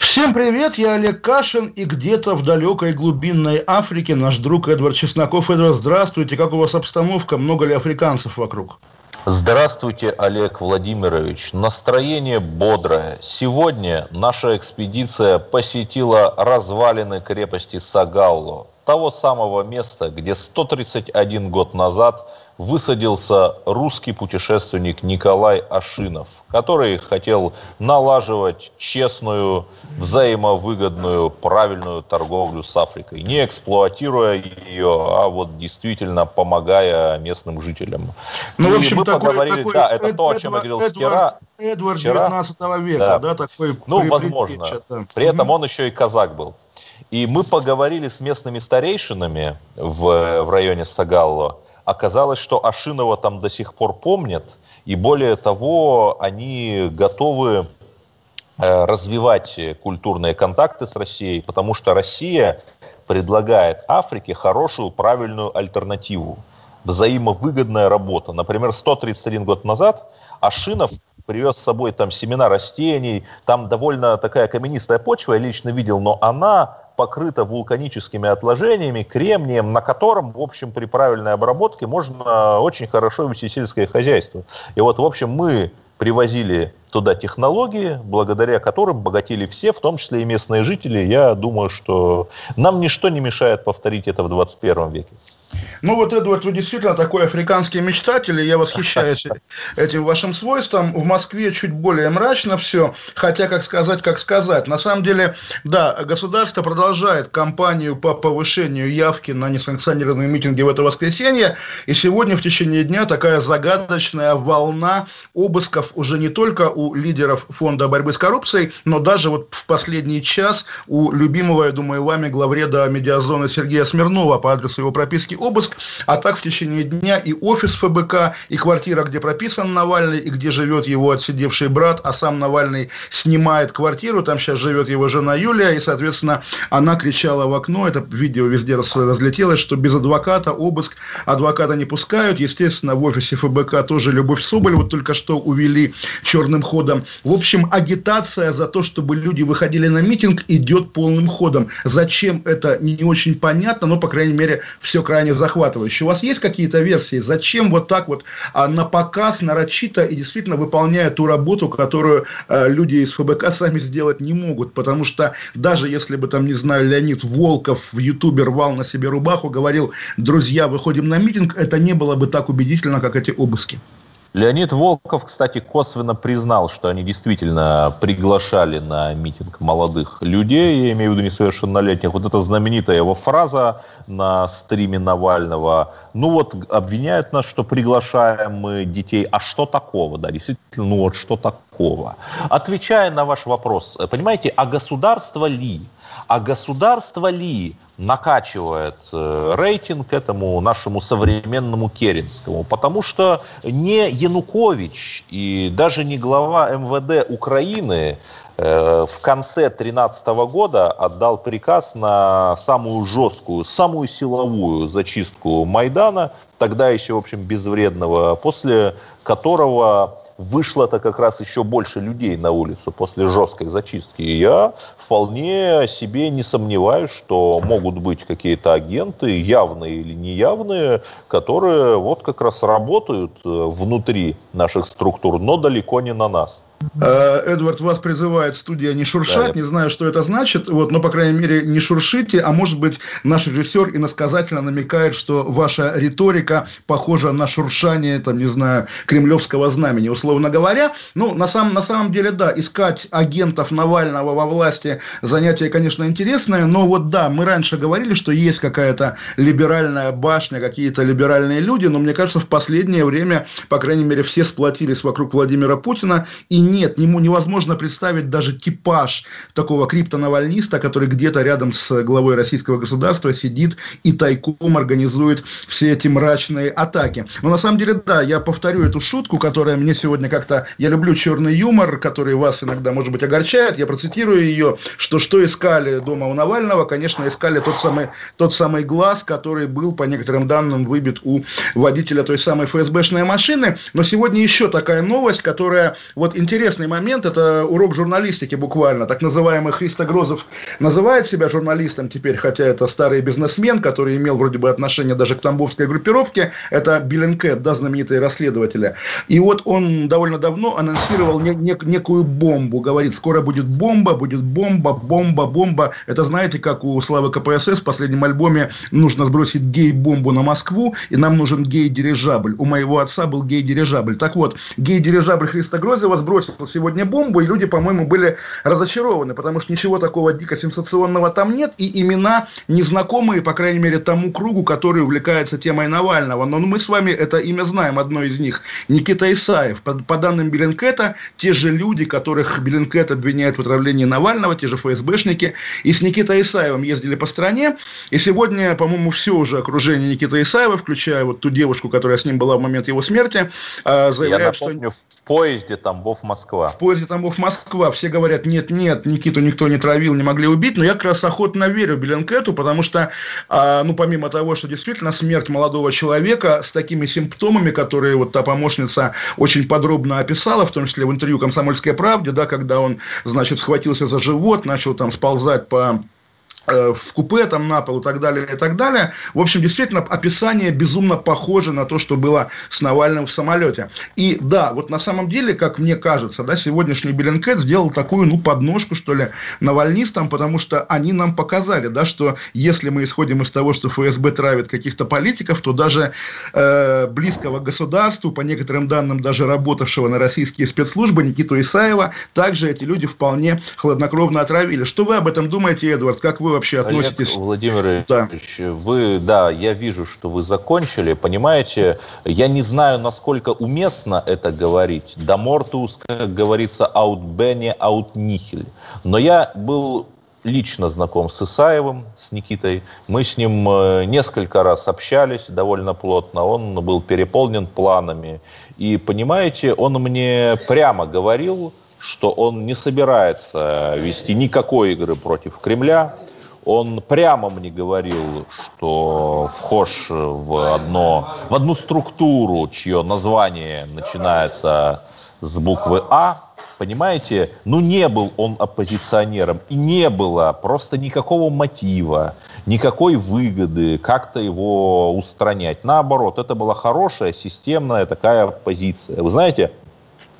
Всем привет, я Олег Кашин, и где-то в далекой глубинной Африке наш друг Эдвард Чесноков. Эдвард, здравствуйте, как у вас обстановка, много ли африканцев вокруг? Здравствуйте, Олег Владимирович. Настроение бодрое. Сегодня наша экспедиция посетила развалины крепости Сагалло, того самого места, где 131 год назад высадился русский путешественник Николай Ашинов, который хотел налаживать честную, взаимовыгодную, правильную торговлю с Африкой, не эксплуатируя ее, а вот действительно помогая местным жителям. Ну, И в общем, мы такой, поговорили, такой да, это Эд- то, о чем я Эдвард- говорил вчера. Эдвард вчера. 19 века, Да. да, такой Ну, возможно. да. При этом он еще и казак был. И мы поговорили с местными старейшинами в, в районе Сагалло. Оказалось, что Ашинова там до сих пор помнят. И более того, они готовы э, развивать культурные контакты с Россией, потому что Россия предлагает Африке хорошую, правильную альтернативу. Взаимовыгодная работа. Например, 131 год назад Ашинов привез с собой там семена растений, там довольно такая каменистая почва, я лично видел, но она покрыта вулканическими отложениями, кремнием, на котором, в общем, при правильной обработке можно очень хорошо вести сельское хозяйство. И вот, в общем, мы привозили туда технологии, благодаря которым богатели все, в том числе и местные жители. Я думаю, что нам ничто не мешает повторить это в 21 веке. Ну вот, Эдвард, вы действительно такой африканский мечтатель, и я восхищаюсь этим вашим свойством. В Москве чуть более мрачно все, хотя, как сказать, как сказать. На самом деле, да, государство продолжает кампанию по повышению явки на несанкционированные митинги в это воскресенье, и сегодня в течение дня такая загадочная волна обысков уже не только у лидеров фонда борьбы с коррупцией, но даже вот в последний час у любимого, я думаю, вами главреда медиазоны Сергея Смирнова по адресу его прописки обыск, а так в течение дня и офис ФБК, и квартира, где прописан Навальный, и где живет его отсидевший брат, а сам Навальный снимает квартиру, там сейчас живет его жена Юлия, и, соответственно, она кричала в окно, это видео везде раз- разлетелось, что без адвоката обыск, адвоката не пускают, естественно, в офисе ФБК тоже Любовь Соболь, вот только что увели черным ходом. В общем, агитация за то, чтобы люди выходили на митинг, идет полным ходом. Зачем это не очень понятно, но, по крайней мере, все крайне захватывающе. У вас есть какие-то версии, зачем вот так вот а, на показ, нарочито и действительно выполняя ту работу, которую а, люди из ФБК сами сделать не могут? Потому что даже если бы там, не знаю, Леонид Волков в Ютубе рвал на себе рубаху, говорил, друзья, выходим на митинг, это не было бы так убедительно, как эти обыски. Леонид Волков, кстати, косвенно признал, что они действительно приглашали на митинг молодых людей, я имею в виду несовершеннолетних. Вот эта знаменитая его фраза на стриме Навального. Ну вот, обвиняют нас, что приглашаем мы детей. А что такого? Да, действительно, ну вот что такого? Отвечая на ваш вопрос, понимаете, а государство ли? А государство ли накачивает э, рейтинг этому нашему современному Керенскому? Потому что не Янукович и даже не глава МВД Украины э, в конце 2013 года отдал приказ на самую жесткую, самую силовую зачистку Майдана, тогда еще, в общем, безвредного, после которого вышло-то как раз еще больше людей на улицу после жесткой зачистки. И я вполне себе не сомневаюсь, что могут быть какие-то агенты, явные или неявные, которые вот как раз работают э, внутри наших структур, но далеко не на нас. Э, Эдвард, вас призывает студия не шуршать, Да. не знаю, что это значит, вот, но, по крайней мере, не шуршите, а может быть, наш режиссер иносказательно намекает, что ваша риторика похожа на шуршание, там, не знаю, кремлевского знамени, условно говоря. Ну, на самом, на самом деле, да, искать агентов Навального во власти занятие, конечно, интересное, но вот да, мы раньше говорили, что есть какая-то либеральная башня, какие-то либеральные люди, но мне кажется, в последнее время, по крайней мере, все сплотились вокруг Владимира Путина, и нет, ему невозможно представить даже типаж такого криптонавальниста, который где-то рядом с главой российского государства сидит и тайком организует все эти мрачные атаки. Но на самом деле, да, я повторю эту шутку, которая мне сегодня как-то... Я люблю черный юмор, который вас иногда, может быть, огорчает. Я процитирую ее, что что искали дома у Навального, конечно, искали тот самый, тот самый глаз, который был, по некоторым данным, выбит у водителя той самой ФСБшной машины. Но сегодня еще такая новость, которая... Вот интересный момент, это урок журналистики буквально. Так называемый Христо Грозев называет себя журналистом теперь, хотя это старый бизнесмен, который имел вроде бы отношение даже к тамбовской группировке. Это Bellingcat, да, знаменитые расследователи. И вот он довольно давно анонсировал не, не, некую бомбу. Говорит, скоро будет бомба, будет бомба, бомба, бомба. Это знаете, как у Славы КПСС в последнем альбоме нужно сбросить гей-бомбу на Москву, и нам нужен гей-дирижабль. У моего отца был гей-дирижабль. Так вот, гей-дирижабль Христа Грозева сбросил сегодня бомбу, и люди, по-моему, были разочарованы, потому что ничего такого дико сенсационного там нет, и имена незнакомые, по крайней мере, тому кругу, который увлекается темой Навального. Но мы с вами это имя знаем, одно из них. Никита Исаев. По, по данным Беленкета, те же люди, которых Беленкет обвиняет в отравлении Навального, те же ФСБшники, и с Никитой Исаевым ездили по стране. И сегодня, по-моему, все уже окружение Никиты Исаева, включая вот ту девушку, которая с ним была в момент его смерти, а, заявляют, Я напомню, что... в поезде Тамбов-Москва. В поезде Тамбов-Москва. Все говорят, нет-нет, Никиту никто не травил, не могли убить. Но я как раз охотно верю Беленкету, потому что, а, ну, помимо того, что действительно смерть молодого человека с такими симптомами, которые вот та помощница очень подробно описала, в том числе в интервью «Комсомольской правде», да, когда он, значит, схватился за живот, начал там сползать по в купе там на пол и так далее, и так далее. В общем, действительно, описание безумно похоже на то, что было с Навальным в самолете. И да, вот на самом деле, как мне кажется, да, сегодняшний Беллинкет сделал такую, ну, подножку, что ли, навальнистам, потому что они нам показали, да, что если мы исходим из того, что ФСБ травит каких-то политиков, то даже э, близкого государству, по некоторым данным, даже работавшего на российские спецслужбы, Никиту Исаева, также эти люди вполне хладнокровно отравили. Что вы об этом думаете, Эдвард? Как вы вообще относитесь? Олег Владимирович, да. вы, да, я вижу, что вы закончили, понимаете, я не знаю, насколько уместно это говорить. До мортус, как говорится, аут бене, аут нихель. Но я был лично знаком с Исаевым, с Никитой. Мы с ним э, несколько раз общались довольно плотно. Он был переполнен планами. И, понимаете, он мне прямо говорил, что он не собирается вести никакой игры против Кремля, он прямо мне говорил, что вхож в, одно, в одну структуру, чье название начинается с буквы А, понимаете, ну не был он оппозиционером, и не было просто никакого мотива, никакой выгоды как-то его устранять. Наоборот, это была хорошая, системная такая позиция. Вы знаете,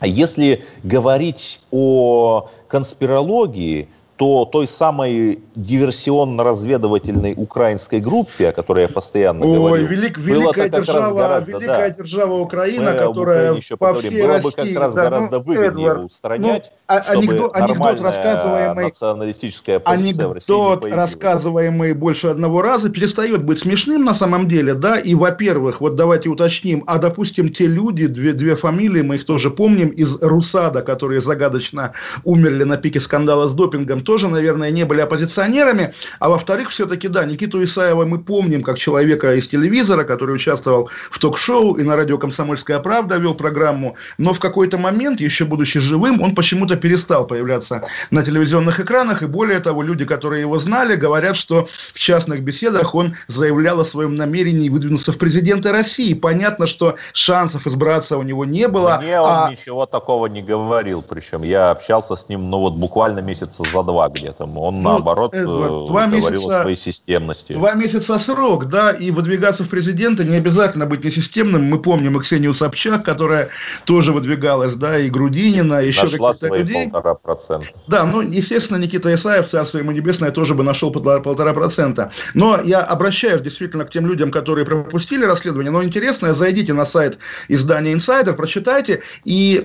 если говорить о конспирологии, то той самой диверсионно-разведывательной украинской группе, о которой я постоянно Ой, говорю, велик, великая, держава, гораздо, великая да. держава Украина, Мы которая еще по всей было России... бы как раз да, гораздо ну, выгоднее Эдвард, устранять, ну, а, чтобы анекдот, анекдот рассказываемый, националистическая анекдот, рассказываемый больше одного раза, перестает быть смешным на самом деле, да, и, во-первых, вот давайте уточним, а, допустим, те люди, две, две фамилии, мы их тоже помним, из Русада, которые загадочно умерли на пике скандала с допингом, тоже, наверное, не были оппозиционерами. А во-вторых, все-таки, да, Никиту Исаева мы помним как человека из телевизора, который участвовал в ток-шоу и на радио «Комсомольская правда» вел программу. Но в какой-то момент, еще будучи живым, он почему-то перестал появляться на телевизионных экранах. И более того, люди, которые его знали, говорят, что в частных беседах он заявлял о своем намерении выдвинуться в президенты России. Понятно, что шансов избраться у него не было. Мне он а... ничего такого не говорил. Причем я общался с ним, ну вот буквально месяца за два где-то. Он, ну, наоборот, Эдвард, два говорил месяца, о своей системности. Два месяца срок, да, и выдвигаться в президенты не обязательно быть несистемным. Мы помним и Ксению Собчак, которая тоже выдвигалась, да, и Грудинина, еще какие-то людей. полтора процента. Да, ну, естественно, Никита Исаев, царство ему небесное, тоже бы нашел полтора процента. Но я обращаюсь действительно к тем людям, которые пропустили расследование. Но интересно, зайдите на сайт издания Insider, прочитайте, и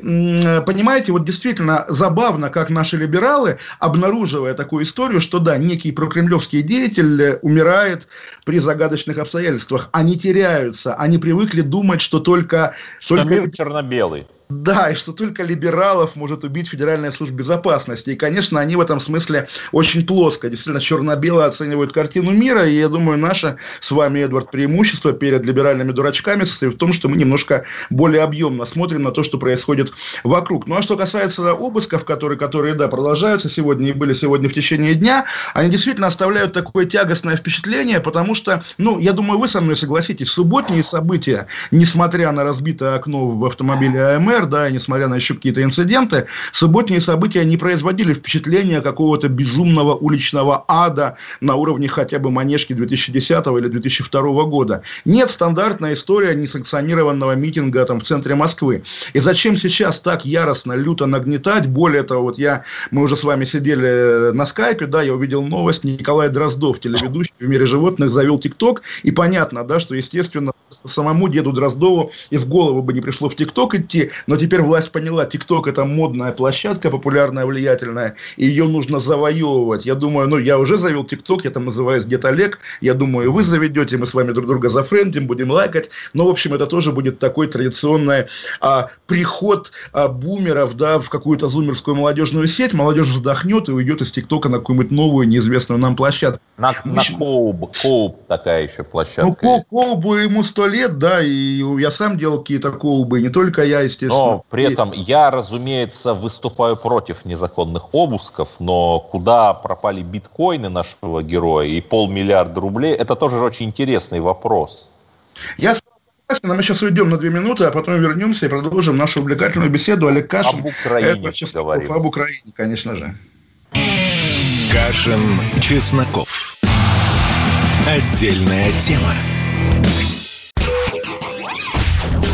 понимаете, вот действительно забавно, как наши либералы обнаружили обнаруживая такую историю, что да, некий прокремлевский деятель умирает при загадочных обстоятельствах. Они теряются, они привыкли думать, что только... Что только... мир черно-белый. Да, и что только либералов может убить Федеральная служба безопасности. И, конечно, они в этом смысле очень плоско, действительно черно-бело оценивают картину мира. И я думаю, наше с вами, Эдвард, преимущество перед либеральными дурачками состоит в том, что мы немножко более объемно смотрим на то, что происходит вокруг. Ну а что касается обысков, которые, которые да, продолжаются сегодня и были сегодня в течение дня, они действительно оставляют такое тягостное впечатление, потому что, ну, я думаю, вы со мной согласитесь, субботние события, несмотря на разбитое окно в автомобиле АМР, ФБР, да, и несмотря на еще какие-то инциденты, субботние события не производили впечатления какого-то безумного уличного ада на уровне хотя бы манежки 2010 или 2002 года. Нет стандартная история несанкционированного митинга там в центре Москвы. И зачем сейчас так яростно, люто нагнетать? Более того, вот я, мы уже с вами сидели на скайпе, да, я увидел новость, Николай Дроздов, телеведущий в мире животных, завел ТикТок, и понятно, да, что, естественно, самому деду Дроздову и в голову бы не пришло в ТикТок идти, но теперь власть поняла, ТикТок это модная площадка, популярная, влиятельная, и ее нужно завоевывать. Я думаю, ну, я уже завел ТикТок, я там называюсь Дед Олег, я думаю, вы заведете, мы с вами друг друга зафрендим, будем лайкать, но, в общем, это тоже будет такой традиционный а, приход а, бумеров, да, в какую-то зумерскую молодежную сеть, молодежь вздохнет и уйдет из ТикТока на какую-нибудь новую, неизвестную нам площадку. На, на Коуб, Коуб такая еще площадка. Ну, Коубу ему сто лет, да, и я сам делал какие-то Коубы, не только я, естественно. Но при этом я, разумеется, выступаю против незаконных обысков, но куда пропали биткоины нашего героя и полмиллиарда рублей, это тоже очень интересный вопрос. Я мы сейчас уйдем на две минуты, а потом вернемся и продолжим нашу увлекательную беседу. Олег Кашин. Об Украине говорим. Об Украине, конечно же. Кашин, Чесноков. Отдельная тема.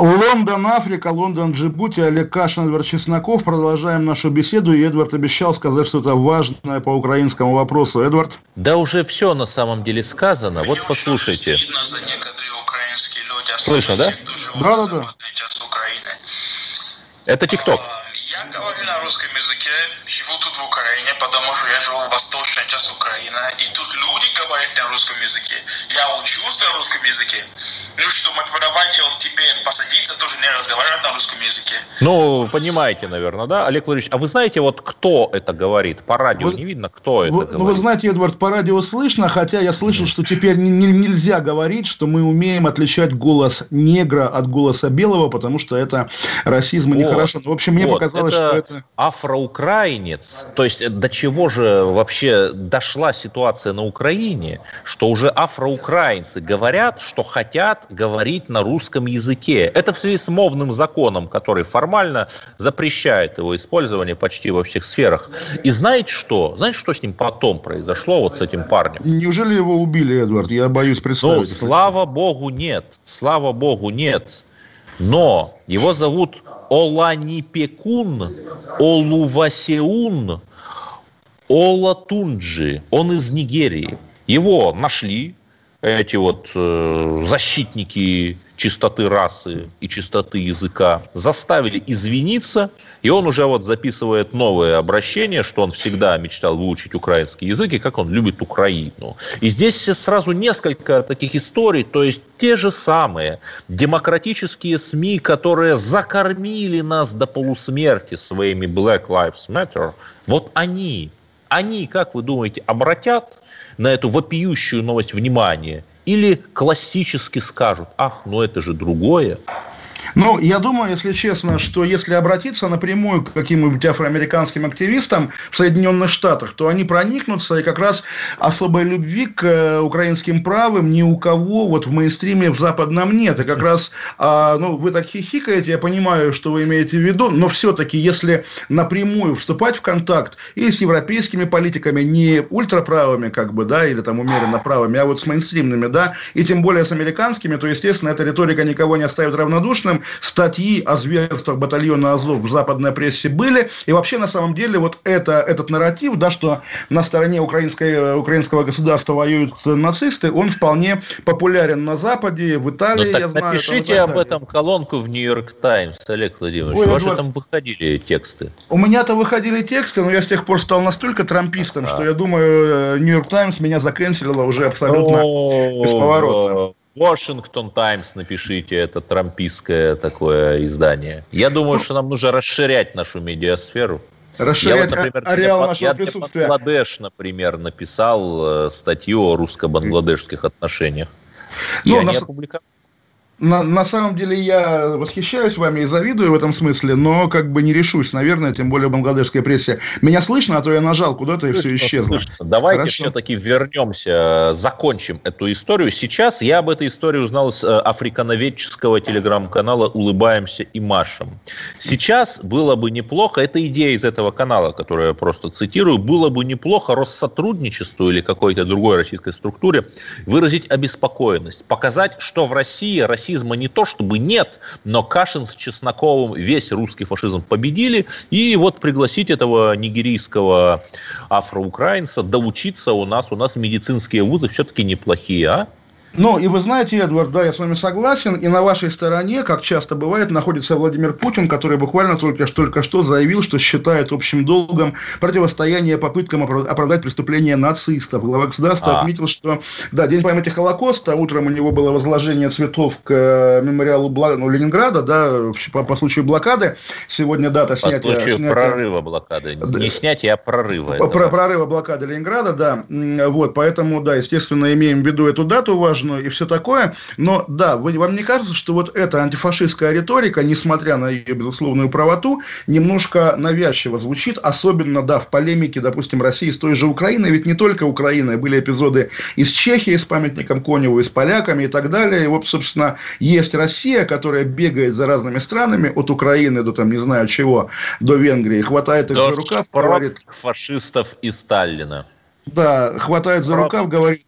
Лондон, Африка, Лондон, Джибути, Олег Кашин, Эдвард Чесноков. Продолжаем нашу беседу. И Эдвард обещал сказать что-то важное по украинскому вопросу. Эдвард? Да уже все на самом деле сказано. Вот послушайте. Слышно, да? Да, да, да. Это ТикТок. Я говорю на русском языке, живу тут в Украине, потому что я живу в восточной части Украины, и тут люди говорят на русском языке. Я учусь на русском языке. Ну что, мой преподаватель теперь посадиться, тоже не разговаривать на русском языке. Ну, понимаете, наверное, да, Олег Владимирович, а вы знаете, вот кто это говорит? По радио вы, не видно, кто это вы, говорит. Ну, вы знаете, Эдвард, по радио слышно, хотя я слышал, что теперь не, не, нельзя говорить, что мы умеем отличать голос негра от голоса белого, потому что это расизм и нехорошо. Ну, в общем, мне вот, показалось, это что это... Афроукраинец, то есть до чего же вообще дошла ситуация на Украине, что уже афроукраинцы говорят, что хотят говорить на русском языке. Это в связи с мовным законом, который формально запрещает его использование почти во всех сферах. И знаете что? Знаете, что с ним потом произошло, вот с этим парнем? Неужели его убили, Эдвард? Я боюсь представить. Ну, слава богу, нет. Слава богу, нет. Но его зовут Оланипекун Олувасеун Олатунджи. Он из Нигерии. Его нашли, эти вот э, защитники чистоты расы и чистоты языка, заставили извиниться, и он уже вот записывает новое обращение, что он всегда мечтал выучить украинский язык и как он любит Украину. И здесь сразу несколько таких историй, то есть те же самые демократические СМИ, которые закормили нас до полусмерти своими Black Lives Matter, вот они, они, как вы думаете, обратят на эту вопиющую новость внимание или классически скажут, ах, ну это же другое. Ну, я думаю, если честно, что если обратиться напрямую к каким-нибудь афроамериканским активистам в Соединенных Штатах, то они проникнутся, и как раз особой любви к э, украинским правым ни у кого вот в мейнстриме в западном нет. И как раз, а, ну, вы так хихикаете, я понимаю, что вы имеете в виду, но все-таки, если напрямую вступать в контакт и с европейскими политиками, не ультраправыми, как бы, да, или там умеренно правыми, а вот с мейнстримными, да, и тем более с американскими, то, естественно, эта риторика никого не оставит равнодушным. Статьи о зверствах батальона Азов в западной прессе были. И вообще, на самом деле, вот это, этот нарратив, да, что на стороне украинской, украинского государства воюют нацисты, он вполне популярен на Западе, в Италии, ну, так я знаю. Напишите об этом колонку в Нью-Йорк Таймс, Олег Владимирович. Ой, У вас же там выходили тексты. У меня-то выходили тексты, но я с тех пор стал настолько трампистом, а. что я думаю, Нью-Йорк Таймс меня закренселило уже абсолютно бесповоротно. Washington Times напишите, это трампийское такое издание. Я думаю, что нам нужно расширять нашу медиасферу. Расширять я вот, например, ареал нашего я присутствия. Бангладеш, например, написал э, статью о русско-бангладешских отношениях. Ну, и они опубликовали на, на самом деле я восхищаюсь вами и завидую в этом смысле, но как бы не решусь, наверное, тем более в бангладешской прессе. Меня слышно, а то я нажал куда-то и слышно, все исчезло. Слышно. Давайте Хорошо. все-таки вернемся, закончим эту историю. Сейчас я об этой истории узнал из э, африкановедческого телеграм-канала «Улыбаемся и машем». Сейчас было бы неплохо, это идея из этого канала, которую я просто цитирую, было бы неплохо Россотрудничеству или какой-то другой российской структуре выразить обеспокоенность, показать, что в России Россия фашизма не то чтобы нет, но Кашин с Чесноковым весь русский фашизм победили, и вот пригласить этого нигерийского афроукраинца доучиться у нас, у нас медицинские вузы все-таки неплохие, а? Ну, и вы знаете, Эдвард, да, я с вами согласен, и на вашей стороне, как часто бывает, находится Владимир Путин, который буквально только, только что заявил, что считает общим долгом противостояние попыткам оправдать преступления нацистов. Глава государства а. отметил, что, да, День памяти Холокоста, утром у него было возложение цветов к э, мемориалу Бла... ну, Ленинграда, да, по, по случаю блокады. Сегодня дата снятия... По случаю снятия... прорыва блокады. Не снятия, а прорыва. Про, прорыва блокады Ленинграда, да. Вот, поэтому, да, естественно, имеем в виду эту дату важную важную и все такое. Но да, вы, вам не кажется, что вот эта антифашистская риторика, несмотря на ее безусловную правоту, немножко навязчиво звучит, особенно, да, в полемике, допустим, России с той же Украиной, ведь не только Украина, были эпизоды из Чехии с памятником Коневу, и с поляками и так далее. И вот, собственно, есть Россия, которая бегает за разными странами, от Украины до, там, не знаю чего, до Венгрии, хватает их до за рукав, говорит... фашистов и Сталина. Да, хватает за рукав, говорит...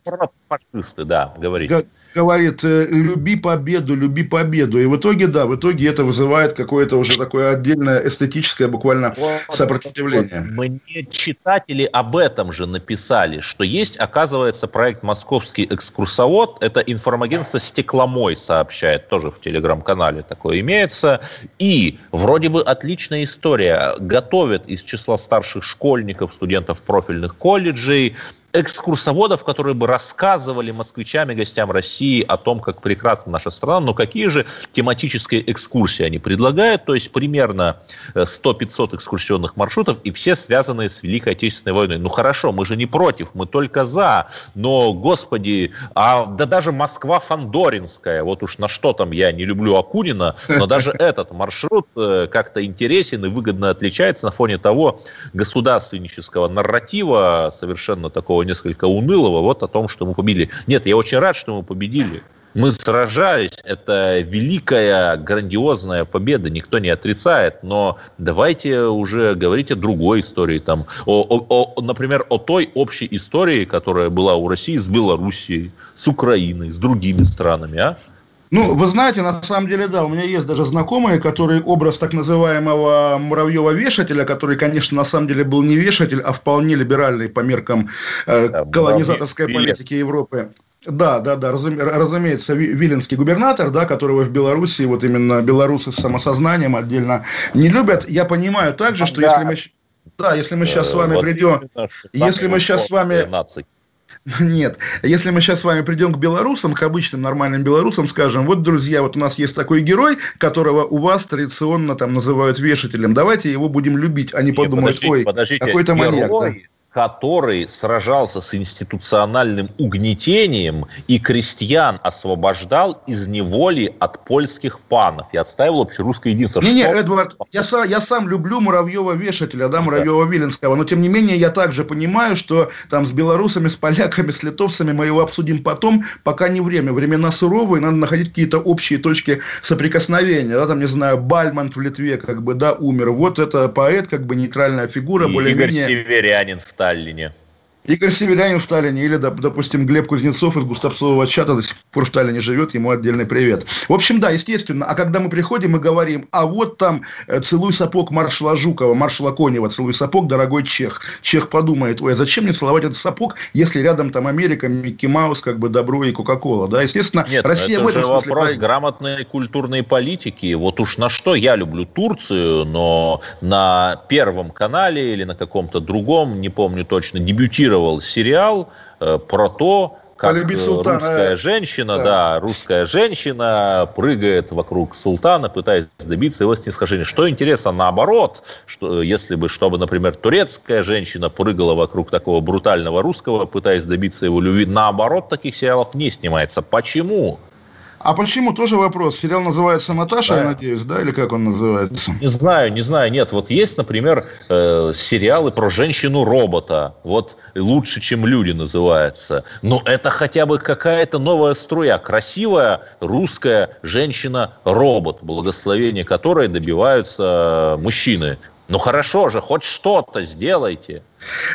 Фашисты, да, говорите говорит, э, люби победу, люби победу. И в итоге, да, в итоге это вызывает какое-то уже такое отдельное эстетическое буквально сопротивление. Мне читатели об этом же написали, что есть, оказывается, проект «Московский экскурсовод». Это информагентство «Стекломой» сообщает, тоже в телеграм-канале такое имеется. И вроде бы отличная история. Готовят из числа старших школьников, студентов профильных колледжей, экскурсоводов, которые бы рассказывали москвичам и гостям России о том, как прекрасна наша страна, но какие же тематические экскурсии они предлагают, то есть примерно 100-500 э, экскурсионных маршрутов, и все связанные с Великой Отечественной войной. Ну хорошо, мы же не против, мы только за, но, господи, а да даже Москва Фандоринская, вот уж на что там я не люблю Акунина, но даже этот маршрут э, как-то интересен и выгодно отличается на фоне того государственнического нарратива, совершенно такого несколько унылого, вот о том, что мы победили. Нет, я очень рад, что мы победили. Мы сражались, это великая, грандиозная победа, никто не отрицает, но давайте уже говорить о другой истории, там, о, о, о, например, о той общей истории, которая была у России с Белоруссией, с Украиной, с другими странами, а? Ну, вы знаете, на самом деле, да, у меня есть даже знакомые, которые образ так называемого муравьева-вешателя, который, конечно, на самом деле был не вешатель, а вполне либеральный по меркам э, колонизаторской политики Европы. Да, да, да, разум, разумеется, виленский губернатор, да, которого в Беларуси, вот именно белорусы с самосознанием отдельно не любят. Я понимаю также, что если мы, да, если мы сейчас с вами придем, если мы сейчас с вами... Нет. Если мы сейчас с вами придем к белорусам, к обычным нормальным белорусам, скажем, вот, друзья, вот у нас есть такой герой, которого у вас традиционно там называют вешателем. Давайте его будем любить, а не подумать, ой, какой-то маньяк. Да? Который сражался с институциональным угнетением и крестьян освобождал из неволи от польских панов и отстаивал общерусское единство. Не-не, Эдвард, я, сам, я сам люблю Муравьева-вешателя, да, Муравьева-Виленского, но тем не менее я также понимаю, что там с белорусами, с поляками, с литовцами мы его обсудим потом, пока не время. Времена суровые, надо находить какие-то общие точки соприкосновения. Да, там, не знаю, Бальмонт в Литве как бы, да, умер. Вот это поэт, как бы нейтральная фигура, более-менее... Игорь Северянин в Таллине. Игорь Северянин в Таллине или, допустим, Глеб Кузнецов из Густапсового чата до сих пор в Таллине живет, ему отдельный привет. В общем, да, естественно. А когда мы приходим и говорим, а вот там э, целуй сапог маршала Жукова, маршала Конева, целуй сапог, дорогой Чех. Чех подумает, ой, а зачем мне целовать этот сапог, если рядом там Америка, Микки Маус, как бы Добро и Кока-Кола, да? Естественно, Нет, Россия это в этом же смысле вопрос грамотной культурной политики. Вот уж на что я люблю Турцию, но на Первом канале или на каком-то другом, не помню точно, дебютировал сериал э, про то, как султана. русская женщина, да. да, русская женщина прыгает вокруг султана, пытаясь добиться его снисхождения. Что интересно, наоборот, что если бы, чтобы, например, турецкая женщина прыгала вокруг такого брутального русского, пытаясь добиться его любви, наоборот, таких сериалов не снимается. Почему? А почему? Тоже вопрос. Сериал называется «Наташа», да. я надеюсь, да? Или как он называется? Не знаю, не знаю. Нет, вот есть, например, э, сериалы про женщину-робота. Вот «Лучше, чем люди» называется. Но это хотя бы какая-то новая струя. Красивая русская женщина-робот, благословение которой добиваются мужчины. Ну хорошо же, хоть что-то сделайте.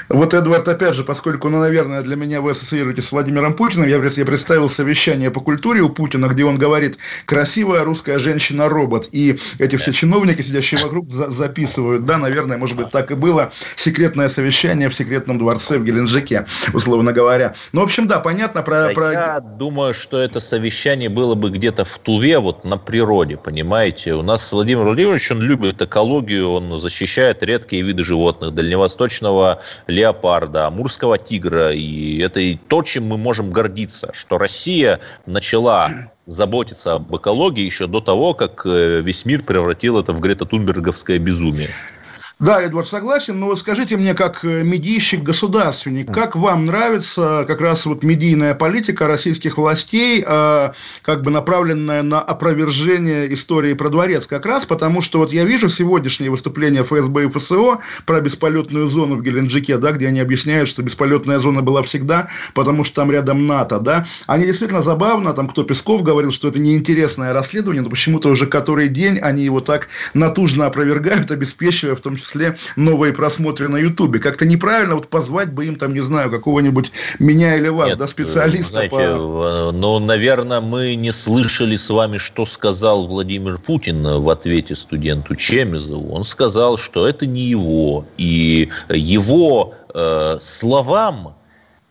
Вот, Эдвард, опять же, поскольку, ну, наверное, для меня вы ассоциируете с Владимиром Путиным, я, я представил совещание по культуре у Путина, где он говорит «красивая русская женщина-робот», и эти все чиновники, сидящие вокруг, за записывают, да, наверное, может быть, так и было, секретное совещание в секретном дворце в Геленджике, условно говоря. Ну, в общем, да, понятно про... Да про... Я думаю, что это совещание было бы где-то в Туве, вот на природе, понимаете. У нас Владимир Владимирович, он любит экологию, он защищает редкие виды животных дальневосточного леопарда, амурского тигра. И это и то, чем мы можем гордиться, что Россия начала заботиться об экологии еще до того, как э, весь мир превратил это в Грета Тунберговское безумие. Да, Эдвард, согласен, но вот скажите мне, как э, медийщик, государственник, как вам нравится как раз вот медийная политика российских властей, э, как бы направленная на опровержение истории про дворец? Как раз, потому что вот я вижу сегодняшнее выступление ФСБ и ФСО про бесполетную зону в Геленджике, да, где они объясняют, что бесполетная зона была всегда, потому что там рядом НАТО, да, они действительно забавно, там кто Песков говорил, что это неинтересное расследование, но почему-то уже который день они его так натужно опровергают, обеспечивая в том числе числе новые просмотры на Ютубе. Как-то неправильно вот позвать бы им там, не знаю, какого-нибудь меня или вас, Нет, да, специалиста. Знаете, по... ну, наверное, мы не слышали с вами, что сказал Владимир Путин в ответе студенту Чемезову. Он сказал, что это не его. И его э, словам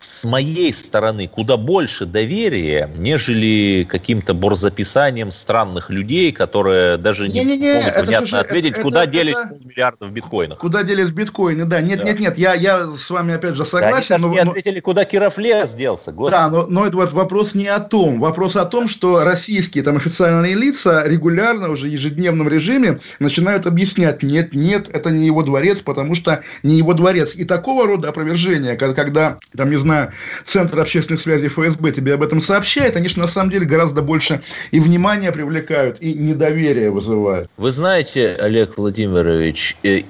с моей стороны куда больше доверия, нежели каким-то борзописанием странных людей, которые даже не, не, не могут внятно же, ответить, это, куда это, делись это... миллиардов биткоинов. Куда делись биткоины, да. Нет, да. нет, нет, я, я с вами опять же согласен. Да, они но, не ответили, куда Кировлес делся. Господи. Да, но, но это вот вопрос не о том. Вопрос о том, что российские там официальные лица регулярно уже в ежедневном режиме начинают объяснять, нет, нет, это не его дворец, потому что не его дворец. И такого рода опровержения, когда, когда там, не знаю, Центр общественных связей ФСБ тебе об этом сообщает, они же на самом деле гораздо больше и внимания привлекают, и недоверие вызывают. Вы знаете, Олег Владимирович, э,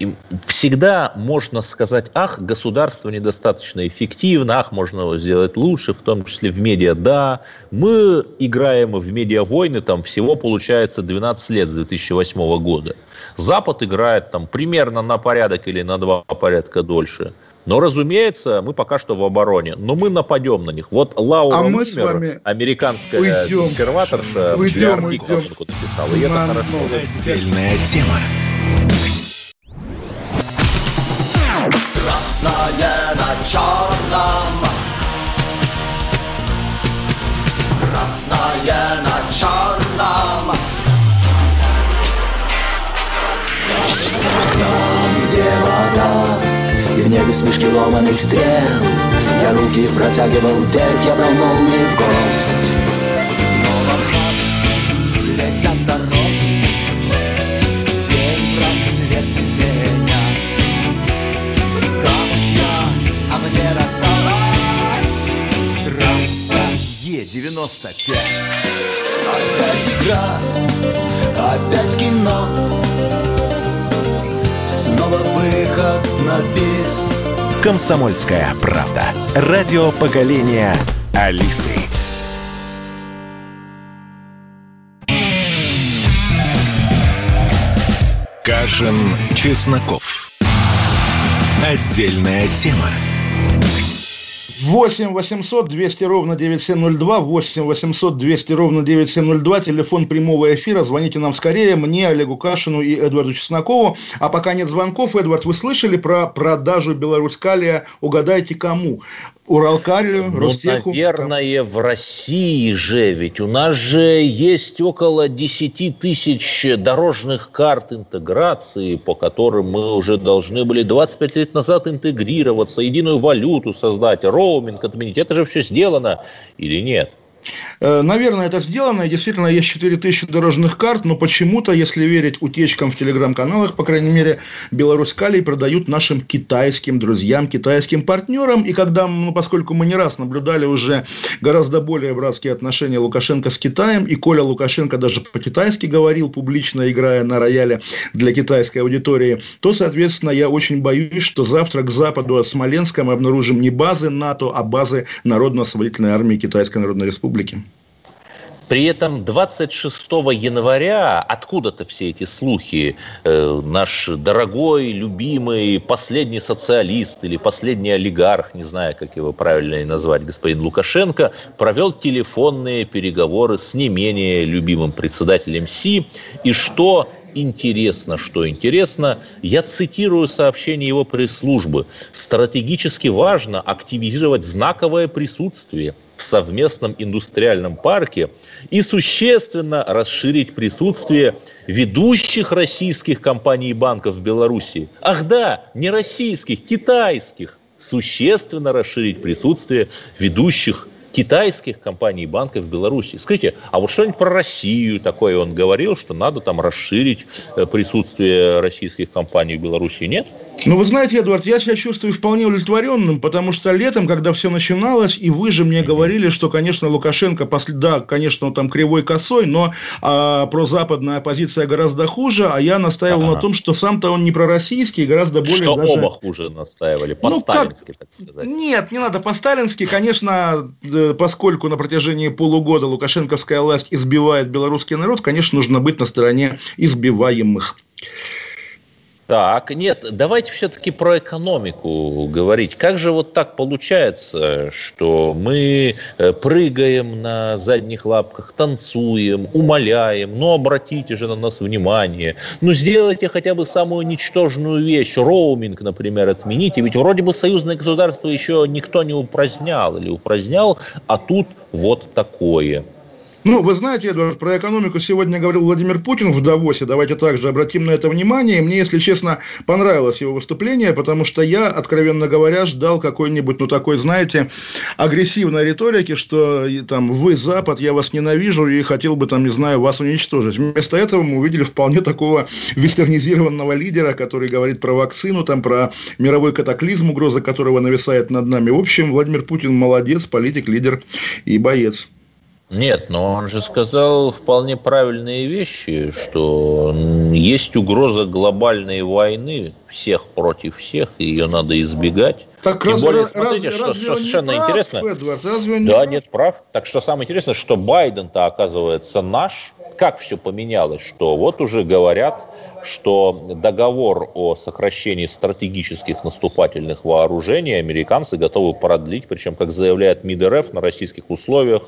всегда можно сказать, ах, государство недостаточно эффективно, ах, можно его сделать лучше, в том числе в медиа, да. Мы играем в медиавойны, там всего получается 12 лет с 2008 года. Запад играет там примерно на порядок или на два порядка дольше. Но, разумеется, мы пока что в обороне. Но мы нападем на них. Вот Лаура а мы Мимер, американская уйдем, консерваторша, уйдем, уйдем. писала. И это хорошо. Отдельная тема. Красное на черном Красное на черном Там, где вода небе смешки ломаных стрел. Я руки протягивал вверх, я брал молнии в гость. Снова в летят дороги. День просвет менять Камушья, а мне рассталась. Трасса Е-95 Опять игра, опять кино. На бис. «Комсомольская правда». Радио поколения Алисы. Кашин, Чесноков. Отдельная тема. 8 800 200 ровно 9702, 8 800 200 ровно 9702, телефон прямого эфира, звоните нам скорее, мне, Олегу Кашину и Эдварду Чеснокову. А пока нет звонков, Эдвард, вы слышали про продажу Беларусь-Калия, угадайте кому? Уралкалию, ну, Ростеху? наверное, в России же, ведь у нас же есть около 10 тысяч дорожных карт интеграции, по которым мы уже должны были 25 лет назад интегрироваться, единую валюту создать, роуминг отменить. Это же все сделано или нет? Э, наверное, это сделано, действительно есть 4000 дорожных карт, но почему-то, если верить утечкам в телеграм-каналах, по крайней мере, Беларусь Калий продают нашим китайским друзьям, китайским партнерам, и когда, ну, поскольку мы не раз наблюдали уже гораздо более братские отношения Лукашенко с Китаем, и Коля Лукашенко даже по-китайски говорил, публично играя на рояле для китайской аудитории, то, соответственно, я очень боюсь, что завтра к западу от Смоленска мы обнаружим не базы НАТО, а базы Народно-освободительной армии Китайской Народной Республики. При этом 26 января откуда-то все эти слухи, э, наш дорогой, любимый, последний социалист или последний олигарх, не знаю, как его правильно назвать, господин Лукашенко, провел телефонные переговоры с не менее любимым председателем Си, и что интересно, что интересно, я цитирую сообщение его пресс-службы. Стратегически важно активизировать знаковое присутствие в совместном индустриальном парке и существенно расширить присутствие ведущих российских компаний и банков в Беларуси. Ах да, не российских, китайских. Существенно расширить присутствие ведущих китайских компаний и банков в Беларуси. Скажите, а вот что-нибудь про Россию такое он говорил, что надо там расширить э, присутствие российских компаний в Беларуси? Нет? Ну, вы знаете, Эдуард, я себя чувствую вполне удовлетворенным, потому что летом, когда все начиналось, и вы же мне говорили, что, конечно, Лукашенко, после, да, конечно, он там кривой косой, но а, прозападная оппозиция гораздо хуже, а я настаивал ага. на том, что сам-то он не пророссийский, гораздо более Что даже... оба хуже настаивали, по-сталински, ну, как... так сказать. Нет, не надо по-сталински, конечно, э, поскольку на протяжении полугода лукашенковская власть избивает белорусский народ, конечно, нужно быть на стороне избиваемых. Так, нет, давайте все-таки про экономику говорить. Как же вот так получается, что мы э, прыгаем на задних лапках, танцуем, умоляем, ну обратите же на нас внимание, ну сделайте хотя бы самую ничтожную вещь, роуминг, например, отмените, ведь вроде бы союзное государство еще никто не упразднял или упразднял, а тут вот такое. Ну, вы знаете, Эдвард, про экономику сегодня говорил Владимир Путин в Давосе. Давайте также обратим на это внимание. Мне, если честно, понравилось его выступление, потому что я, откровенно говоря, ждал какой-нибудь, ну, такой, знаете, агрессивной риторики, что там вы Запад, я вас ненавижу и хотел бы, там, не знаю, вас уничтожить. Вместо этого мы увидели вполне такого вестернизированного лидера, который говорит про вакцину, там, про мировой катаклизм, угроза которого нависает над нами. В общем, Владимир Путин молодец, политик, лидер и боец. Нет, но он же сказал вполне правильные вещи, что есть угроза глобальной войны всех против всех, и ее надо избегать. Так Тем разве, более, смотрите, разве, что, разве что совершенно прав, интересно. Эдвард, разве да, прав? нет, прав. Так что самое интересное, что Байден-то оказывается наш. Как все поменялось, что вот уже говорят, что договор о сокращении стратегических наступательных вооружений американцы готовы продлить, причем, как заявляет МИД РФ, на российских условиях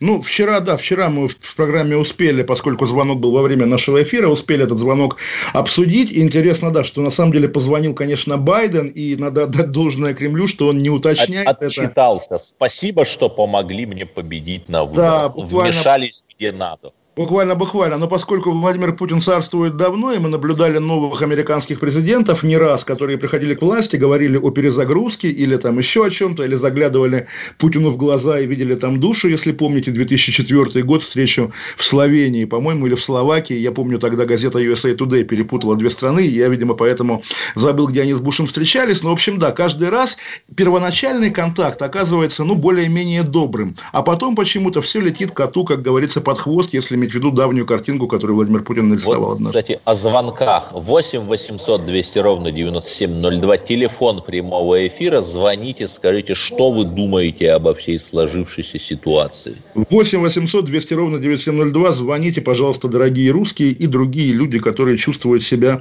ну, вчера, да, вчера мы в программе успели, поскольку звонок был во время нашего эфира, успели этот звонок обсудить. И интересно, да, что на самом деле позвонил, конечно, Байден, и надо отдать должное Кремлю, что он не уточняет От, отчитался. это. Спасибо, что помогли мне победить на выборах. Да, буквально... Вмешались где надо Буквально, буквально. Но поскольку Владимир Путин царствует давно, и мы наблюдали новых американских президентов не раз, которые приходили к власти, говорили о перезагрузке или там еще о чем-то, или заглядывали Путину в глаза и видели там душу, если помните, 2004 год, встречу в Словении, по-моему, или в Словакии. Я помню, тогда газета USA Today перепутала две страны, и я, видимо, поэтому забыл, где они с Бушем встречались. Но, в общем, да, каждый раз первоначальный контакт оказывается, ну, более-менее добрым. А потом почему-то все летит коту, как говорится, под хвост, если иметь в виду давнюю картинку, которую Владимир Путин нарисовал вот, однажды. Кстати, о звонках. 8 800 200 ровно 9702. Телефон прямого эфира. Звоните, скажите, что вы думаете обо всей сложившейся ситуации. 8 800 200 ровно 9702. Звоните, пожалуйста, дорогие русские и другие люди, которые чувствуют себя...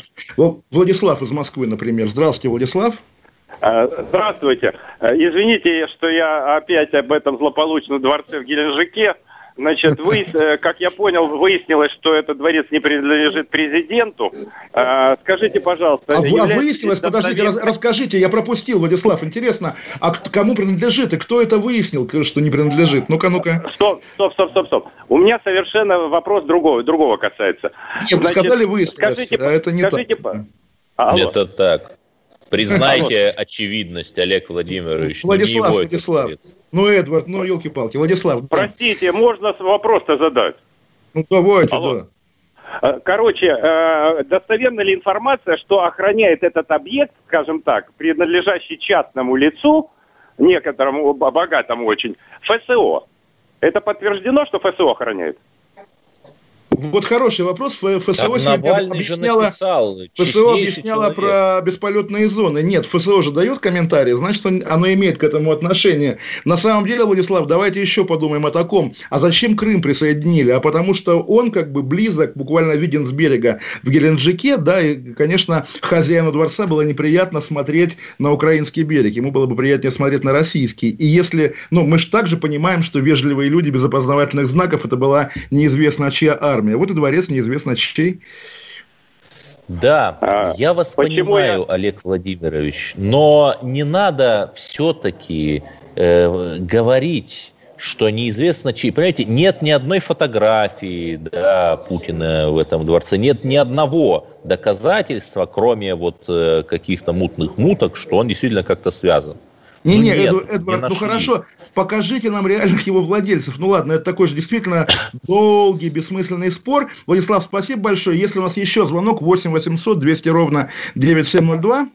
Владислав из Москвы, например. Здравствуйте, Владислав. А, здравствуйте. Извините, что я опять об этом злополучном дворце в Геленджике. Значит, вы, э, как я понял, выяснилось, что этот дворец не принадлежит президенту. А, скажите, пожалуйста... А, а выяснилось? Подождите, рас, расскажите, я пропустил, Владислав, интересно, а кому принадлежит и кто это выяснил, что не принадлежит? Ну-ка, ну-ка. Стоп, стоп, стоп, стоп, стоп. У меня совершенно вопрос другого, другого касается. Нет, вы сказали выяснилось, скажите, а это не скажите, так. Алло. Это так. Признайте очевидность, Олег Владимирович. Владислав, Владислав. Ну, Эдвард, ну, елки-палки. Владислав. Простите, да. можно вопрос-то задать? Ну, давайте, Алло. да. Э, короче, э, достоверна ли информация, что охраняет этот объект, скажем так, принадлежащий частному лицу, некоторому богатому очень, ФСО? Это подтверждено, что ФСО охраняет? Вот хороший вопрос. ФСО сегодня объясняла, написал, ФСО объясняла про бесполетные зоны. Нет, ФСО же дает комментарии, значит, оно имеет к этому отношение. На самом деле, Владислав, давайте еще подумаем о таком. А зачем Крым присоединили? А потому что он как бы близок, буквально виден с берега в Геленджике, да, и, конечно, хозяину дворца было неприятно смотреть на украинский берег. Ему было бы приятнее смотреть на российский. И если, ну, мы же также понимаем, что вежливые люди без опознавательных знаков, это была неизвестно чья армия армия. Вот и дворец неизвестно чей. Да, а, я вас понимаю, я... Олег Владимирович, но не надо все-таки э, говорить, что неизвестно чей. Понимаете, нет ни одной фотографии да, Путина в этом дворце, нет ни одного доказательства, кроме вот э, каких-то мутных муток, что он действительно как-то связан. Не, ну, не, нет, Эдвард, Эдвард не ну хорошо, покажите нам реальных его владельцев. Ну ладно, это такой же действительно долгий, бессмысленный спор. Владислав, спасибо большое. Если у нас еще звонок, 8 800 200 ровно 9702.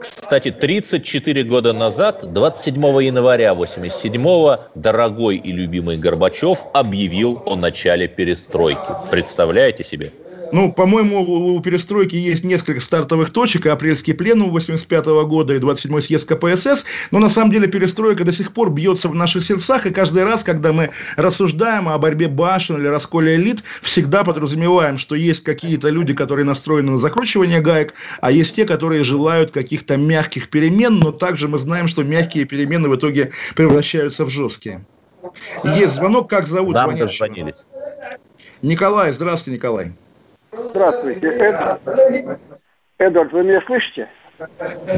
Кстати, 34 года назад, 27 января 87-го, дорогой и любимый Горбачев объявил о начале перестройки. Представляете себе? Ну, по-моему, у перестройки есть несколько стартовых точек, апрельский пленум 85 года, и 27-й съезд КПСС, но на самом деле перестройка до сих пор бьется в наших сердцах, и каждый раз, когда мы рассуждаем о борьбе башен или расколе элит, всегда подразумеваем, что есть какие-то люди, которые настроены на закручивание гаек, а есть те, которые желают каких-то мягких перемен, но также мы знаем, что мягкие перемены в итоге превращаются в жесткие. Есть звонок, как зовут Нам дозвонились. Николай, здравствуйте, Николай. Здравствуйте, Эдвард. Эдвард, вы меня слышите?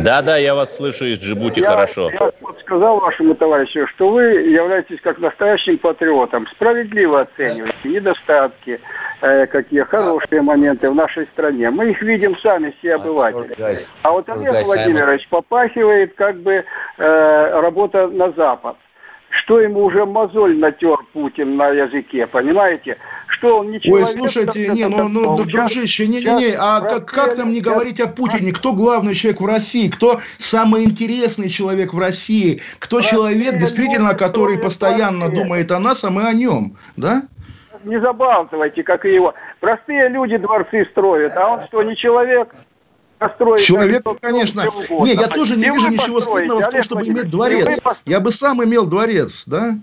Да, да, я вас слышу из Джибути я, хорошо. Я сказал вашему товарищу, что вы являетесь как настоящим патриотом, справедливо оцениваете недостатки, э, какие хорошие моменты в нашей стране. Мы их видим сами, все обыватели. А вот Олег Владимирович попахивает как бы э, работа на Запад что ему уже мозоль натер Путин на языке, понимаете? Что он ничего Ой, слушайте, не, ну, ну, дружище, не, не, не, а как, как нам не говорить о Путине? Кто главный человек в России? Кто самый интересный человек в России? Кто человек, действительно, который постоянно думает о нас, а мы о нем, да? Не забалтывайте, как и его. Простые люди дворцы строят, а он что, не человек? Построить... Человек, конечно... Не, я тоже не вижу ничего стыдного в том, чтобы иметь дворец. Я бы сам имел дворец, да?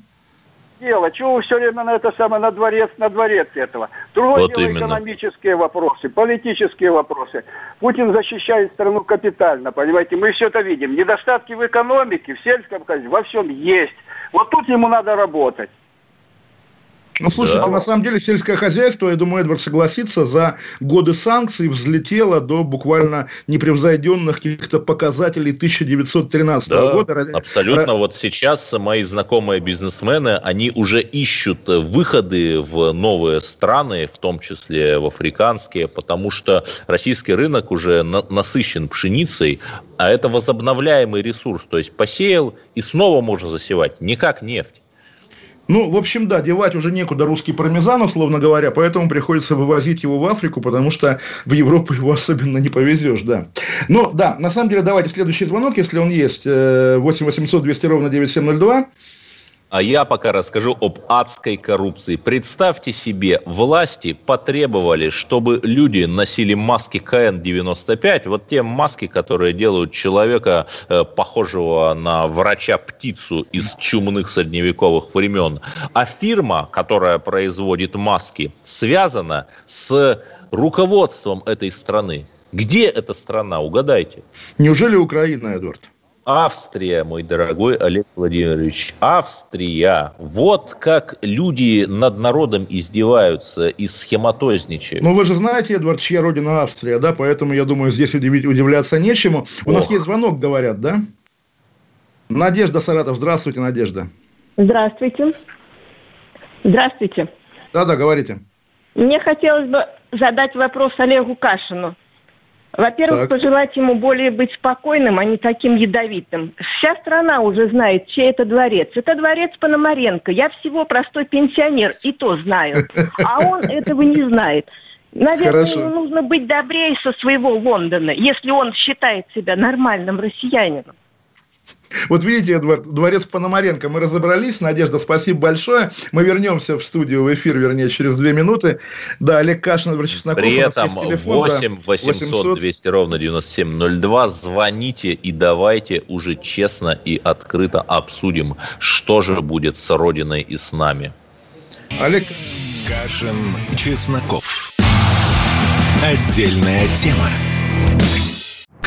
дело? Чего вы все время на это самое, на дворец, на дворец этого? Другое вот дело именно. экономические вопросы, политические вопросы. Путин защищает страну капитально, понимаете? Мы все это видим. Недостатки в экономике, в сельском хозяйстве, во всем есть. Вот тут ему надо работать. Ну, слушайте, да. на самом деле сельское хозяйство, я думаю, Эдвард согласится, за годы санкций взлетело до буквально непревзойденных каких-то показателей 1913 да, года. Абсолютно. Вот сейчас мои знакомые бизнесмены, они уже ищут выходы в новые страны, в том числе в африканские, потому что российский рынок уже насыщен пшеницей, а это возобновляемый ресурс. То есть посеял и снова можно засевать, не как нефть. Ну, в общем, да, девать уже некуда русский пармезан, условно говоря, поэтому приходится вывозить его в Африку, потому что в Европу его особенно не повезешь, да. Ну, да, на самом деле, давайте следующий звонок, если он есть. 8 800 200 ровно 9702. А я пока расскажу об адской коррупции. Представьте себе, власти потребовали, чтобы люди носили маски КН-95, вот те маски, которые делают человека, э, похожего на врача-птицу из чумных средневековых времен. А фирма, которая производит маски, связана с руководством этой страны. Где эта страна, угадайте? Неужели Украина, Эдвард? Австрия, мой дорогой Олег Владимирович, Австрия. Вот как люди над народом издеваются и схематозничают. Ну, вы же знаете, Эдвард, чья родина Австрия, да? Поэтому, я думаю, здесь удивляться нечему. У Ох. нас есть звонок, говорят, да? Надежда Саратов. Здравствуйте, Надежда. Здравствуйте. Здравствуйте. Да-да, говорите. Мне хотелось бы задать вопрос Олегу Кашину. Во-первых, пожелать ему более быть спокойным, а не таким ядовитым. Вся страна уже знает, чей это дворец. Это дворец Пономаренко. Я всего простой пенсионер, и то знаю. А он этого не знает. Наверное, Хорошо. ему нужно быть добрее со своего Лондона, если он считает себя нормальным россиянином. Вот видите, Эдвард, дворец Пономаренко, мы разобрались. Надежда, спасибо большое. Мы вернемся в студию, в эфир, вернее, через две минуты. Да, Олег Кашин, Эдвард Чесноков. При этом телефон, 8 800 200 ровно 9702. Звоните и давайте уже честно и открыто обсудим, что же будет с Родиной и с нами. Олег Кашин, Чесноков. Отдельная тема.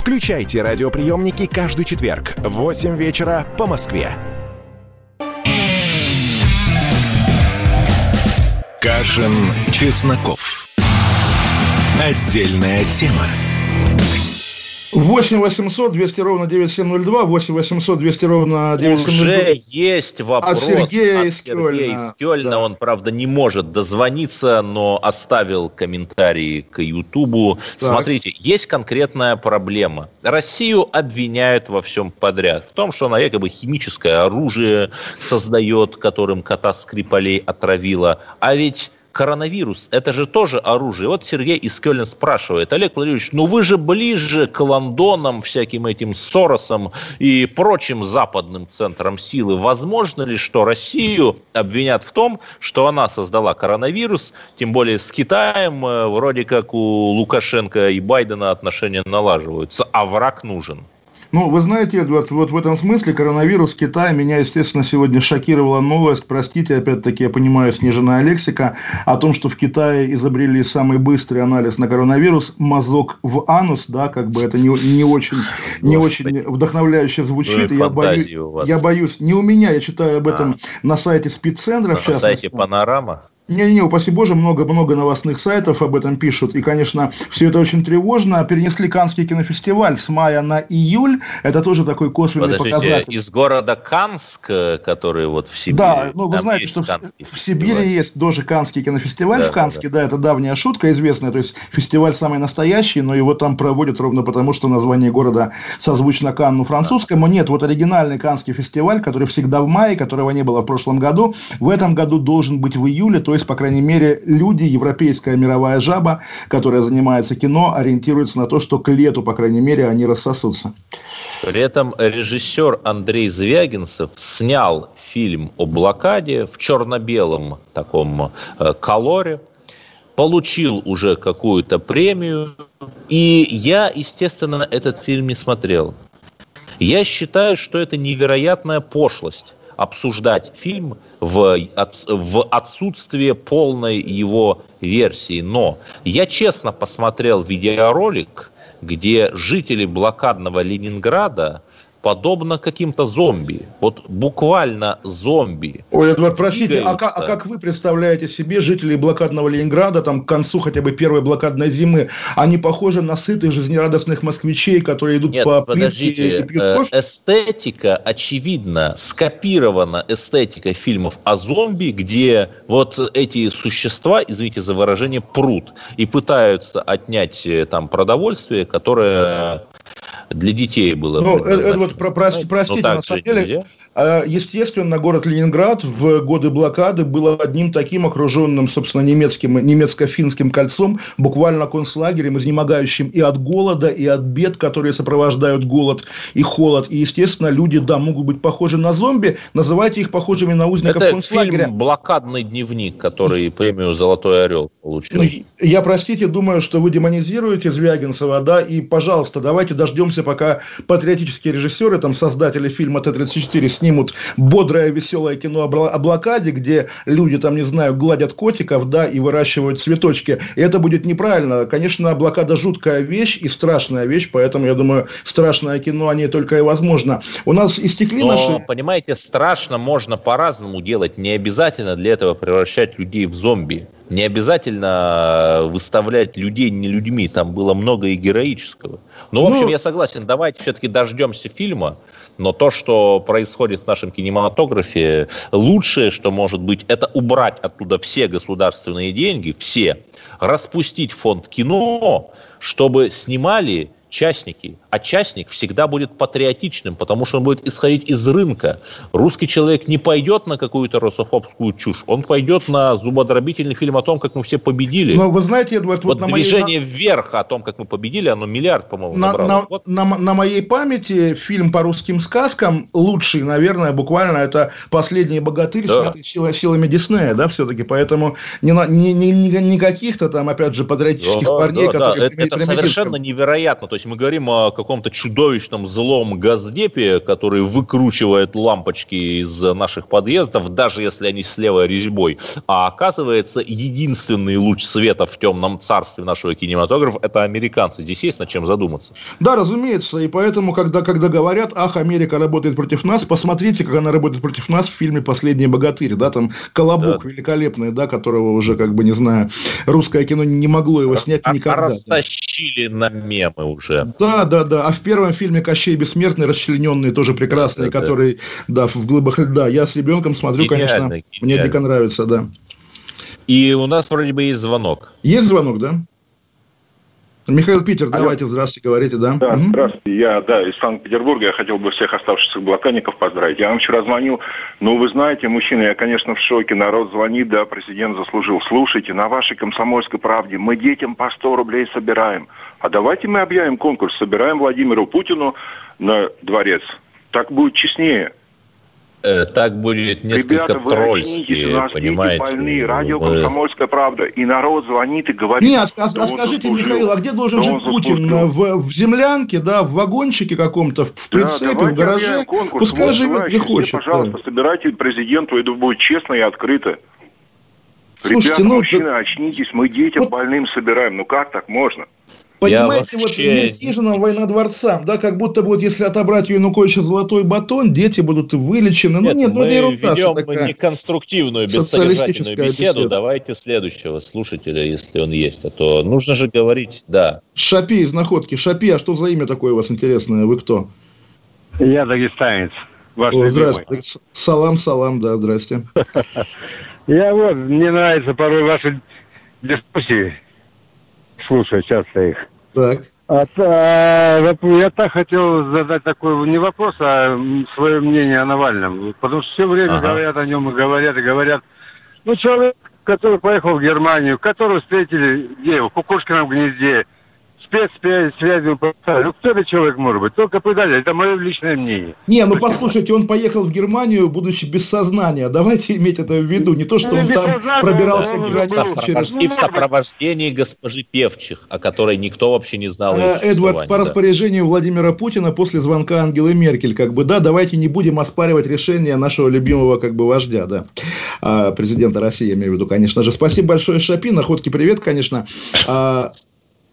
Включайте радиоприемники каждый четверг в 8 вечера по Москве. Кашин, Чесноков. Отдельная тема. 8 800 200 ровно 9702, 8 800 200 ровно 9702. Уже есть вопрос от Сергея, от Сергея из Кёльна. Да. Он, правда, не может дозвониться, но оставил комментарии к Ютубу. Смотрите, есть конкретная проблема. Россию обвиняют во всем подряд. В том, что она якобы химическое оружие создает, которым кота Скрипалей отравила. А ведь коронавирус, это же тоже оружие. Вот Сергей из Кёльна спрашивает, Олег Владимирович, ну вы же ближе к Лондонам, всяким этим Соросам и прочим западным центрам силы. Возможно ли, что Россию обвинят в том, что она создала коронавирус, тем более с Китаем, э, вроде как у Лукашенко и Байдена отношения налаживаются, а враг нужен? Ну, вы знаете, Эдвард, вот в этом смысле коронавирус Китая меня, естественно, сегодня шокировала новость. Простите, опять-таки, я понимаю, сниженная лексика о том, что в Китае изобрели самый быстрый анализ на коронавирус, мазок в анус, да, как бы это не, не очень, не очень вдохновляюще звучит. Я боюсь, я боюсь, не у меня, я читаю об этом а. на сайте спеццентра. На сайте Панорама? Не-не, упаси боже, много-много новостных сайтов об этом пишут. И, конечно, все это очень тревожно. Перенесли Канский кинофестиваль с мая на июль. Это тоже такой косвенный Подождите, показатель. из города Канск, который вот в Сибири. Да, ну вы знаете, что в, Сибири есть тоже Канский кинофестиваль Да, в Канске, да, это давняя шутка известная, то есть фестиваль самый настоящий, но его там проводят ровно потому, что название города созвучно Канну французскому. Нет, вот оригинальный Канский фестиваль, который всегда в мае, которого не было в прошлом году, в этом году должен быть в июле, то есть, по крайней мере, люди, европейская мировая жаба, которая занимается кино, ориентируются на то, что к лету, по крайней мере, они рассосутся. При этом режиссер Андрей Звягинцев снял фильм о блокаде в черно-белом таком э, колоре, получил уже какую-то премию, и я, естественно, этот фильм не смотрел. Я считаю, что это невероятная пошлость обсуждать фильм в, отс- в отсутствие полной его версии. Но я честно посмотрел видеоролик, где жители блокадного Ленинграда подобно каким-то зомби. Вот буквально зомби. Ой, Эдвард, простите, а как, а как вы представляете себе жителей блокадного Ленинграда, там, к концу хотя бы первой блокадной зимы, они похожи на сытых, жизнерадостных москвичей, которые идут Нет, по подождите, и пьют э, эстетика, очевидно, скопирована эстетика фильмов о зомби, где вот эти существа, извините за выражение, прут и пытаются отнять э, там продовольствие, которое для детей было. Ну, э, предназначено. Эдвард, про- прости- Ну, простите, так на самом деле, нельзя. А, Естественно, город Ленинград в годы блокады был одним таким окруженным, собственно, немецким, немецко-финским кольцом, буквально концлагерем, изнемогающим и от голода, и от бед, которые сопровождают голод и холод. И, естественно, люди, да, могут быть похожи на зомби, называйте их похожими на узников Это концлагеря. фильм «Блокадный дневник», который премию «Золотой орел» получил. Я, простите, думаю, что вы демонизируете Звягинцева, да, и, пожалуйста, давайте дождемся, пока патриотические режиссеры, там, создатели фильма Т-34 снимут бодрое, веселое кино о блокаде, где люди, там, не знаю, гладят котиков, да, и выращивают цветочки. И это будет неправильно. Конечно, блокада жуткая вещь и страшная вещь, поэтому, я думаю, страшное кино о ней только и возможно. У нас истекли Но, наши... понимаете, страшно можно по-разному делать. Не обязательно для этого превращать людей в зомби. Не обязательно выставлять людей не людьми. Там было много и героического. Ну, в общем, Ну- я согласен. Давайте все-таки дождемся фильма. Но то, что происходит в нашем кинематографе, лучшее, что может быть, это убрать оттуда все государственные деньги, все, распустить фонд кино, чтобы снимали частники. А частник всегда будет патриотичным, потому что он будет исходить из рынка. Русский человек не пойдет на какую-то русофобскую чушь, он пойдет на зубодробительный фильм о том, как мы все победили. Но вы знаете, Эдвард, вот, вот на моей... движение вверх о том, как мы победили, оно миллиард, по-моему, На, набрало. на- Вот на- на моей памяти фильм по русским сказкам лучший, наверное, буквально это «Последний богатырь», Да. снятый сила- силами Диснея, да, все-таки. Поэтому не, не, не, не- не каких-то там, опять же, патриотических Да, парней, да, да. которые... Это, прими- это примитивны. совершенно невероятно. То есть мы говорим о каком-то чудовищном злом газдепе, который выкручивает лампочки из наших подъездов, даже если они с левой резьбой. А оказывается, единственный луч света в темном царстве нашего кинематографа – это американцы. Здесь есть над чем задуматься. Да, разумеется. И поэтому, когда, когда говорят, ах, Америка работает против нас, посмотрите, как она работает против нас в фильме «Последний богатырь». Да, там колобок великолепный, да, которого уже, как бы, не знаю, русское кино не могло его снять А- никогда. да. Растащили на мемы уже. Да, да, да. А в первом фильме Кощей Бессмертный, расчлененный, тоже прекрасный, Да, да, да. который, да, в глыбах льда. Я с ребенком смотрю, Гениально, конечно, мне гениально. дико нравится, да. И у нас вроде бы есть звонок. Есть звонок, да? Михаил Питер, давайте, здравствуйте, говорите, да? Да, Мгм. здравствуйте. Я, да, из Санкт-Петербурга. Я хотел бы всех оставшихся блокадников поздравить. Я вам вчера звонил. Ну, вы знаете, мужчина, я, конечно, в шоке. Народ звонит, да, президент заслужил. Слушайте, на вашей комсомольской правде мы детям по 100 рублей собираем. А давайте мы объявим конкурс. Собираем Владимиру Путину на дворец. Так будет честнее. Э, так будет несколько Ребята, вы тролльски, очнитесь, у нас дети понимаете. больные, радио Мы- «Комсомольская правда». И народ звонит и говорит... Нет, а, «Да а скажите, заслужил, Михаил, а где должен да жить Путин? заслужил». В, в землянке, да, в вагончике каком-то, в Да, прицепе, в давайте гараже? конкурс. Пускай Вот живет где все, хочет. пожалуйста, да. собирайте президенту, это будет честно и открыто. Слушайте, Ребята, ну, мужчины, очнитесь, мы детям больным собираем. Ну как так можно? Понимаете, вот мир хижинам, война дворцам, да, как будто бы вот если отобрать у Януковича золотой батон, дети будут вылечены. Нет, ну нет, ну это ерунда, ведем такая не конструктивную, бессодержательную беседу. беседа. Давайте следующего слушателя, если он есть. А то нужно же говорить, да. Шапи из Находки. Шапи, а что за имя такое у вас интересное? Вы кто? Я дагестанец. Ваш О, здравствуйте. Салам, салам, да, здрасте. Я вот, мне нравится порой ваши дискуссии. Слушаю часто их. Так. А, а, я так хотел задать такой не вопрос, а свое мнение о Навальном. Потому что все время ага. говорят о нем и говорят, и говорят. Ну, человек, который поехал в Германию, которого встретили где? В Кукушкином гнезде, спецсвязью. Ну, кто этот человек может быть? Только предатель. Это мое личное мнение. Не, ну послушайте, он поехал в Германию, будучи без сознания. Давайте иметь это в виду. Не то, что он там пробирался в границу через... И в сопровождении госпожи Певчих, о которой никто вообще не знал. А, Эдвард, по распоряжению Владимира Путина после звонка Ангелы Меркель, как бы, да, давайте не будем оспаривать решение нашего любимого, как бы, вождя, да, а, президента России, я имею в виду, конечно же. Спасибо большое, Шапи. Находки привет, конечно.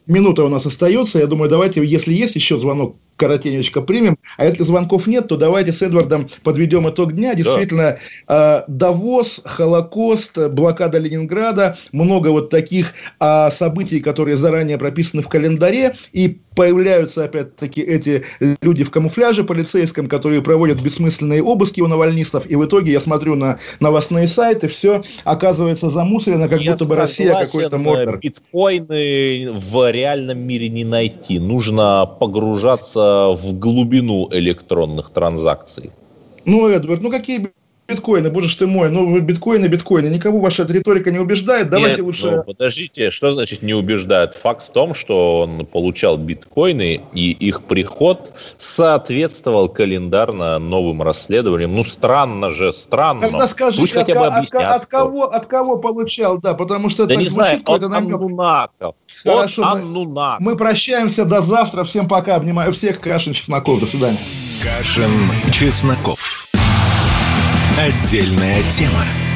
Минута у нас остается. Я думаю, давайте, если есть еще звонок, коротенечко примем. А если звонков нет, то давайте с Эдвардом подведем итог дня. Действительно, да. Давос, Холокост, блокада Ленинграда, много вот таких а, событий, которые заранее прописаны в календаре. И появляются, опять-таки, эти люди в камуфляже полицейском, которые проводят бессмысленные обыски у навальнистов. И в итоге я смотрю на новостные сайты, все оказывается замусорено, как я будто бы Россия какой-то мордор. Биткоины в реальном мире не найти. Нужно погружаться в глубину электронных транзакций. Ну, Эдвард, ну какие биткоины, боже ты мой, ну биткоины, биткоины, никого ваша риторика не убеждает, давайте Нет, лучше... Ну, подождите, что значит не убеждает? Факт в том, что он получал биткоины, и их приход соответствовал календарно новым расследованиям. Ну, странно же, странно. Тогда скажите, Пусть от, хотя бы объяснят, от, от, кого, от кого получал, да, потому что да это не знаю, от Аннунаков. Хорошо, от мы, мы прощаемся до завтра, всем пока, обнимаю всех, Кашин, Чесноков, до свидания. Кашин, Чесноков. Отдельная тема.